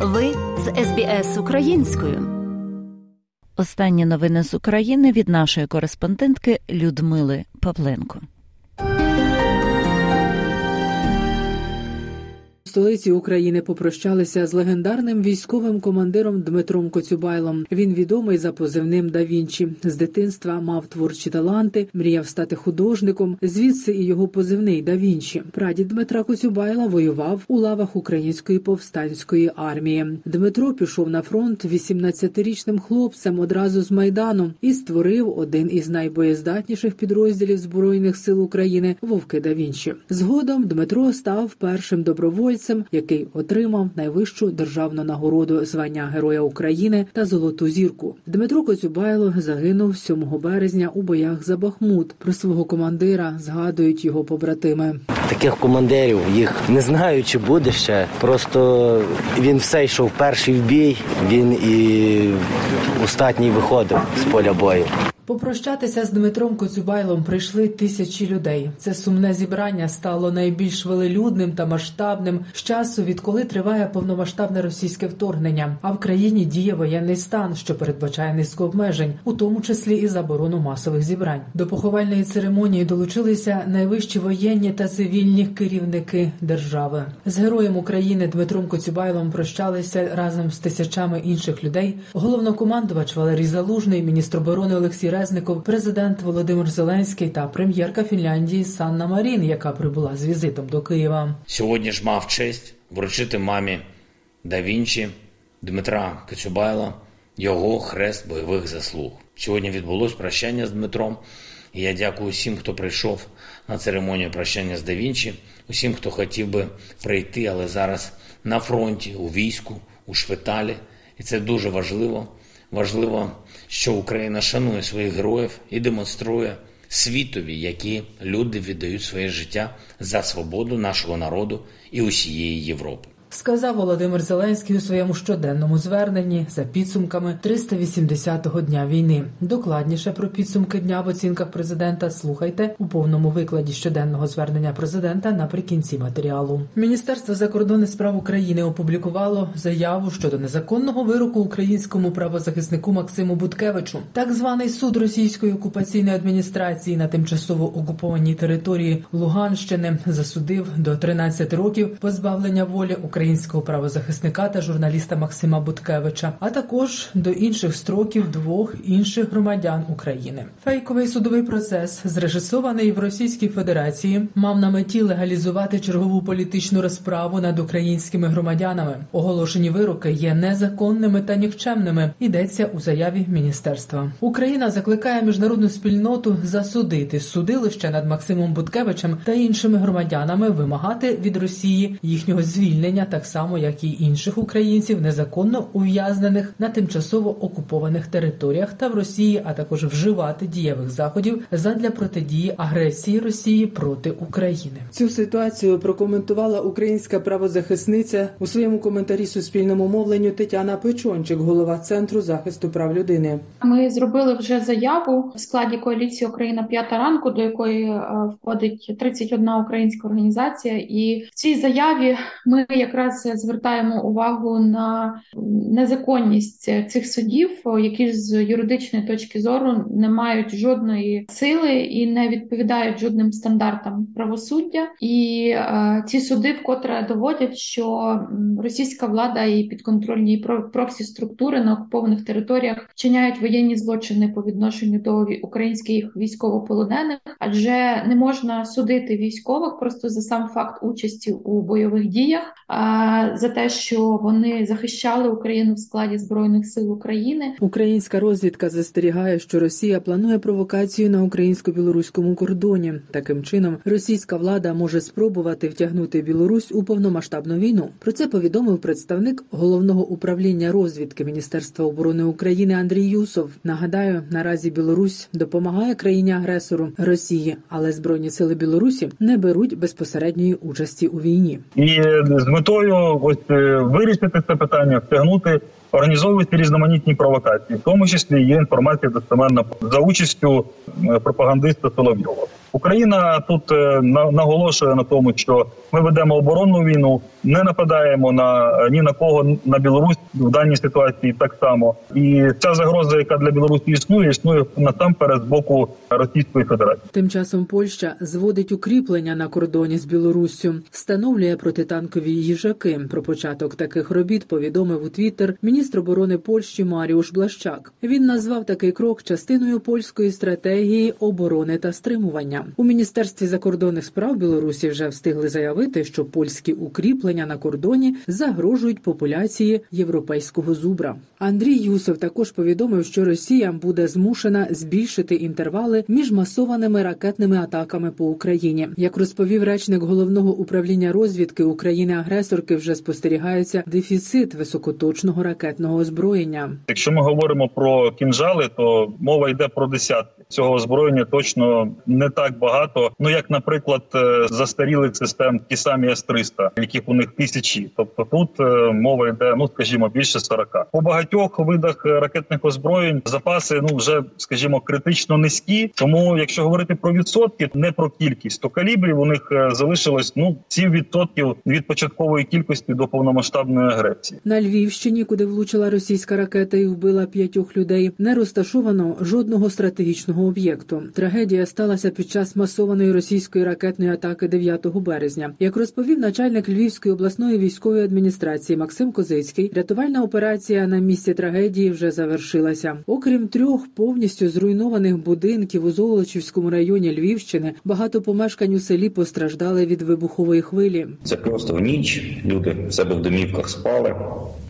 Ви з СБС українською. Останні новини з України від нашої кореспондентки Людмили Павленко. Столиці України попрощалися з легендарним військовим командиром Дмитром Коцюбайлом. Він відомий за позивним да Вінчі. З дитинства мав творчі таланти, мріяв стати художником. Звідси і його позивний да Вінчі. Прадід Дмитра Коцюбайла воював у лавах української повстанської армії. Дмитро пішов на фронт 18-річним хлопцем одразу з майдану і створив один із найбоєздатніших підрозділів збройних сил України Вовки да Вінчі. Згодом Дмитро став першим добровольцем який отримав найвищу державну нагороду звання Героя України та Золоту зірку. Дмитро Коцюбайло загинув 7 березня у боях за Бахмут. Про свого командира згадують його побратими. Таких командирів їх не знаю, чи буде ще. Просто він все йшов перший в бій. Він і остатній виходив з поля бою. Попрощатися з Дмитром Коцюбайлом прийшли тисячі людей. Це сумне зібрання стало найбільш велелюдним та масштабним з часу, відколи триває повномасштабне російське вторгнення. А в країні діє воєнний стан, що передбачає низку обмежень, у тому числі і заборону масових зібрань. До поховальної церемонії долучилися найвищі воєнні та цивільні керівники держави. З героєм України Дмитром Коцюбайлом прощалися разом з тисячами інших людей. Головнокомандувач Валерій Залужний, міністр оборони Олексій Резников, президент Володимир Зеленський та прем'єрка Фінляндії Санна Марін, яка прибула з візитом до Києва. Сьогодні ж мав честь вручити мамі да Вінчі Дмитра Коцюбайла його хрест бойових заслуг. Сьогодні відбулось прощання з Дмитром. І я дякую всім, хто прийшов на церемонію прощання з да Вінчі, усім, хто хотів би прийти, але зараз на фронті, у війську, у шпиталі. І це дуже важливо. Важливо, що Україна шанує своїх героїв і демонструє світові, які люди віддають своє життя за свободу нашого народу і усієї Європи. Сказав Володимир Зеленський у своєму щоденному зверненні за підсумками 380-го дня війни. Докладніше про підсумки дня в оцінках президента слухайте у повному викладі щоденного звернення президента наприкінці матеріалу. Міністерство закордонних справ України опублікувало заяву щодо незаконного вироку українському правозахиснику Максиму Буткевичу. Так званий суд російської окупаційної адміністрації на тимчасово окупованій території Луганщини засудив до 13 років позбавлення волі українського правозахисника та журналіста Максима Буткевича, а також до інших строків двох інших громадян України. Фейковий судовий процес, зрежисований в Російській Федерації, мав на меті легалізувати чергову політичну розправу над українськими громадянами. Оголошені вироки є незаконними та нікчемними. Йдеться у заяві міністерства. Україна закликає міжнародну спільноту засудити судилище над Максимом Буткевичем та іншими громадянами, вимагати від Росії їхнього звільнення так само як і інших українців, незаконно ув'язнених на тимчасово окупованих територіях та в Росії, а також вживати дієвих заходів задля протидії агресії Росії проти України. Цю ситуацію прокоментувала українська правозахисниця у своєму коментарі суспільному мовленню Тетяна Печончик, голова центру захисту прав людини. Ми зробили вже заяву в складі коаліції Україна п'ята ранку, до якої е, входить 31 українська організація, і в цій заяві ми якраз звертаємо увагу на незаконність цих судів, які з юридичної точки зору не мають жодної сили і не відповідають жодним стандартам правосуддя. І е, ці суди вкотре доводять, що російська влада і підконтрольні проксі структури на окупованих територіях вчиняють воєнні злочини по відношенню до українських військовополонених, адже не можна судити військових просто за сам факт участі у бойових діях, а за те, що вони захищали Україну в складі збройних сил України. Українська розвідка застерігає, що Росія планує провокацію на українсько-білоруському кордоні. Таким чином, російська влада може спробувати втягнути Білорусь у повномасштабну війну. Про це повідомив представник головного управління розвідки Міністерства оборони України Андрій Юсов. Нагадаю, наразі Білорусь допомагає країні агресору Росії, але збройні сили Білорусі не беруть безпосередньої участі у війні. І з метою ось вирішити це питання, втягнути організовуються різноманітні провокації, в тому числі є інформація достеменно за участю е, пропагандиста Соловйова. Україна тут е, наголошує на тому, що ми ведемо оборонну війну, не нападаємо на ні на кого на Білорусь в даній ситуації так само. І ця загроза, яка для Білорусі існує, існує насамперед з боку Російської Федерації. Тим часом Польща зводить укріплення на кордоні з Білоруссю, встановлює протитанкові їжаки. Про початок таких робіт повідомив у Твіттер міністр оборони Польщі Маріуш Блащак. Він назвав такий крок частиною польської стратегії оборони та стримування. У міністерстві закордонних справ Білорусі вже встигли заявити, що польські укріплення на кордоні загрожують популяції європейського зубра. Андрій Юсов також повідомив, що Росія буде змушена збільшити інтервали між масованими ракетними атаками по Україні. Як розповів речник головного управління розвідки України-агресорки, вже спостерігається дефіцит високоточного ракетного озброєння. Якщо ми говоримо про кінжали, то мова йде про десятки цього озброєння. Точно не так багато. Ну як, наприклад, е, застарілих систем, ті самі С-300, яких у них тисячі. Тобто тут е, мова йде, ну скажімо, більше 40. По багатьох видах ракетних озброєнь запаси ну вже скажімо критично низькі. Тому, якщо говорити про відсотки, не про кількість, то калібрів у них е, залишилось ну 7% від початкової кількості до повномасштабної агресії. На Львівщині, куди влучила російська ракета і вбила п'ятьох людей, не розташовано жодного стратегічного об'єкту. Трагедія сталася під час масованої російської ракетної атаки 9 березня. Як розповів начальник Львівської обласної військової адміністрації Максим Козицький, рятувальна операція на місці трагедії вже завершилася. Окрім трьох повністю зруйнованих будинків у Золочівському районі Львівщини, багато помешкань у селі постраждали від вибухової хвилі. Це просто в ніч. Люди в себе в домівках спали.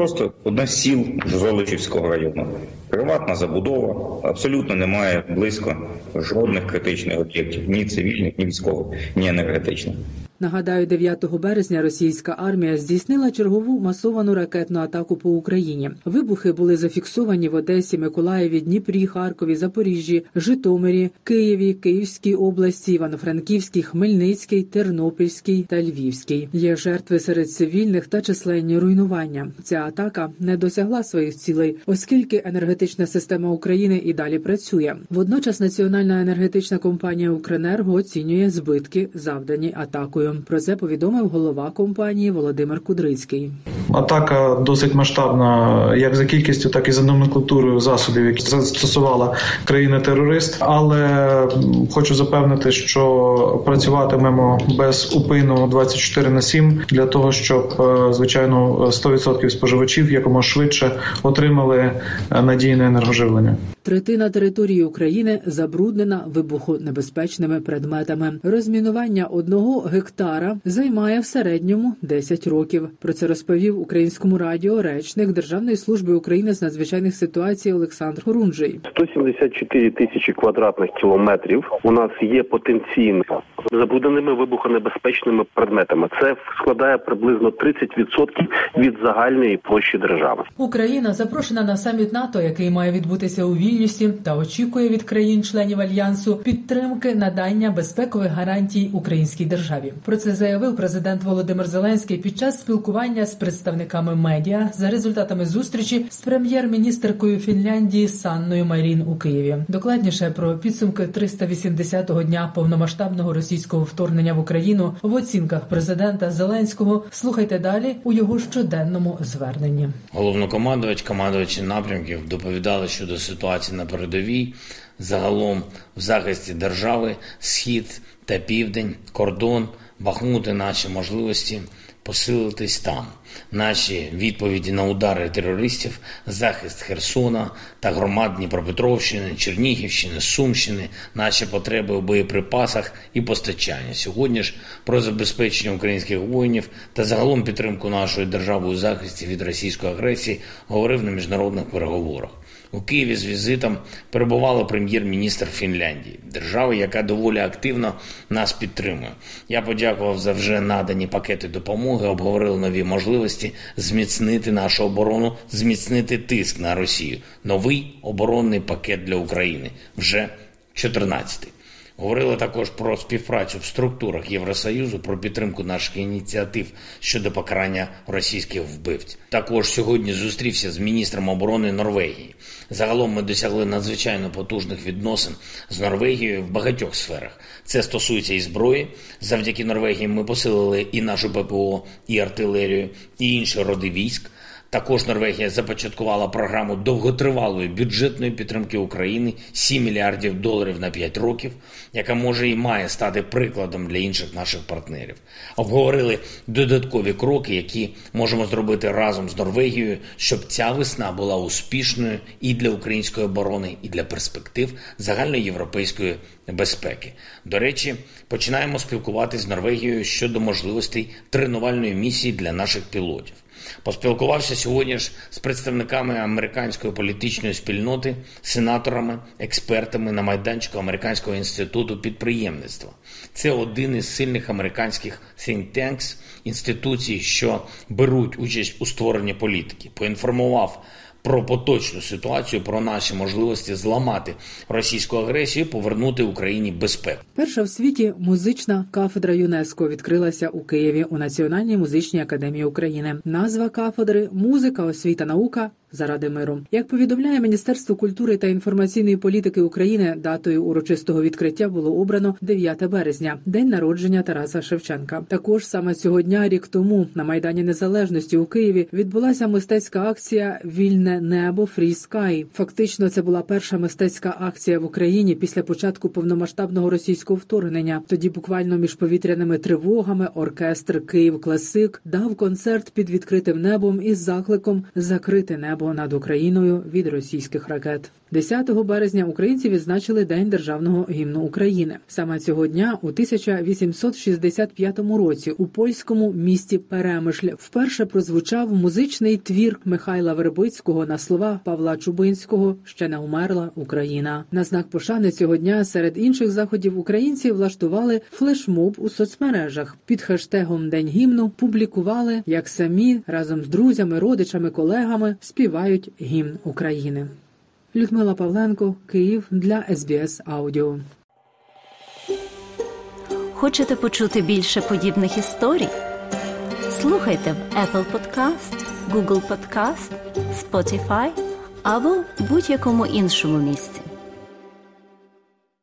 Просто одне з сіл Золочівського району. Приватна забудова абсолютно немає близько жодних критичних об'єктів ні цивільних, ні військових, ні енергетичних. Нагадаю, 9 березня російська армія здійснила чергову масовану ракетну атаку по Україні. Вибухи були зафіксовані в Одесі, Миколаєві, Дніпрі, Харкові, Запоріжжі, Житомирі, Києві, Київській області, Івано-Франківській, Хмельницькій, Тернопільській та Львівській. Є жертви серед цивільних та численні руйнування. Ця атака не досягла своїх цілей, оскільки енергетична система України і далі працює. Водночас Національна енергетична компанія Укренерго оцінює збитки, завдані атакою. Про це повідомив голова компанії Володимир Кудрицький. Атака досить масштабна, як за кількістю, так і за номенклатурою засобів, які застосувала країна-терорист. Але хочу запевнити, що працюватимемо без упину 24 на 7 для того, щоб е, звичайно 100% споживачів якомога швидше отримали надійне енергоживлення. Третина території України забруднена вибухонебезпечними предметами. Розмінування одного гектара займає в середньому 10 років. Про це розповів українському радіо речник Державної служби України з надзвичайних ситуацій Олександр Хорунжий. 174 тисячі квадратних кілометрів у нас є потенційно забрудненими вибухонебезпечними предметами. Це складає приблизно 30% від загальної площі держави. Україна запрошена на саміт НАТО, який має відбутися у Вільнюсі, та очікує від країн-членів альянсу підтримки надання безпекових гарантій українській державі. Про це заявив президент Володимир Зеленський під час спілкування з представниками медіа за результатами зустрічі з прем'єр-міністеркою Фінляндії Санною Марін у Києві. Докладніше про підсумки 380-го дня повномасштабного російського вторгнення в Україну в оцінках президента Зеленського. Слухайте далі у його щоденному зверненні. Головнокомандувач, командувачі напрямків доповідали щодо ситуації на передовій, загалом в захисті держави, схід та південь, кордон, бахнути наші можливості посилитись там. Наші відповіді на удари терористів, захист Херсона та громад Дніпропетровщини, Чернігівщини, Сумщини, наші потреби у боєприпасах і постачання. Сьогодні ж про забезпечення українських воїнів та загалом підтримку нашої держави у захисті від російської агресії говорив на міжнародних переговорах. У Києві з візитом перебувала прем'єр-міністр Фінляндії, держави, яка доволі активно нас підтримує. Я подякував за вже надані пакети допомоги, обговорили нові можливості зміцнити нашу оборону, зміцнити тиск на Росію. Новий оборонний пакет для України вже 14-й. Говорили також про співпрацю в структурах Євросоюзу, про підтримку наших ініціатив щодо покарання російських вбивць. Також сьогодні зустрівся з міністром оборони Норвегії. Загалом ми досягли надзвичайно потужних відносин з Норвегією в багатьох сферах. Це стосується і зброї. Завдяки Норвегії ми посилили і нашу ППО, і артилерію, і інші роди військ. Також Норвегія започаткувала програму довготривалої бюджетної підтримки України 7 мільярдів доларів на 5 років, яка може і має стати прикладом для інших наших партнерів. Обговорили додаткові кроки, які можемо зробити разом з Норвегією, щоб ця весна була успішною і для української оборони, і для перспектив загальноєвропейської безпеки. До речі, починаємо спілкуватися з Норвегією щодо можливостей тренувальної місії для наших пілотів. Поспілкувався сьогодні ж з представниками американської політичної спільноти, сенаторами, експертами на майданчику Американського інституту підприємництва. Це один із сильних американських think tanks, інституцій, що беруть участь у створенні політики. Поінформував про поточну ситуацію, про наші можливості зламати російську агресію, повернути Україні безпеку. Перша в світі музична кафедра ЮНЕСКО відкрилася у Києві у Національній музичній академії України. Назва кафедри музика, освіта, наука заради миру. Як повідомляє Міністерство культури та інформаційної політики України, датою урочистого відкриття було обрано 9 березня, день народження Тараса Шевченка. Також саме цього дня, рік тому, на майдані Незалежності у Києві відбулася мистецька акція Вільне небо Free Sky». Фактично, це була перша мистецька акція в Україні після початку повномасштабного російського вторгнення. Тоді буквально між повітряними тривогами оркестр Київ Класик дав концерт під відкритим небом із закликом закрити небо небо над Україною від російських ракет. 10 березня українці відзначили День державного гімну України. Саме цього дня, у 1865 році, у польському місті Перемишль вперше прозвучав музичний твір Михайла Вербицького на слова Павла Чубинського Ще не умерла Україна. На знак пошани цього дня серед інших заходів українці влаштували флешмоб у соцмережах під хештегом День гімну. Публікували, як самі разом з друзями, родичами, колегами співають гімн України. Людмила Павленко, Київ для СБС Аудіо. Хочете почути більше подібних історій? Слухайте в Apple Podcast, Google Podcast, Spotify або будь-якому іншому місці.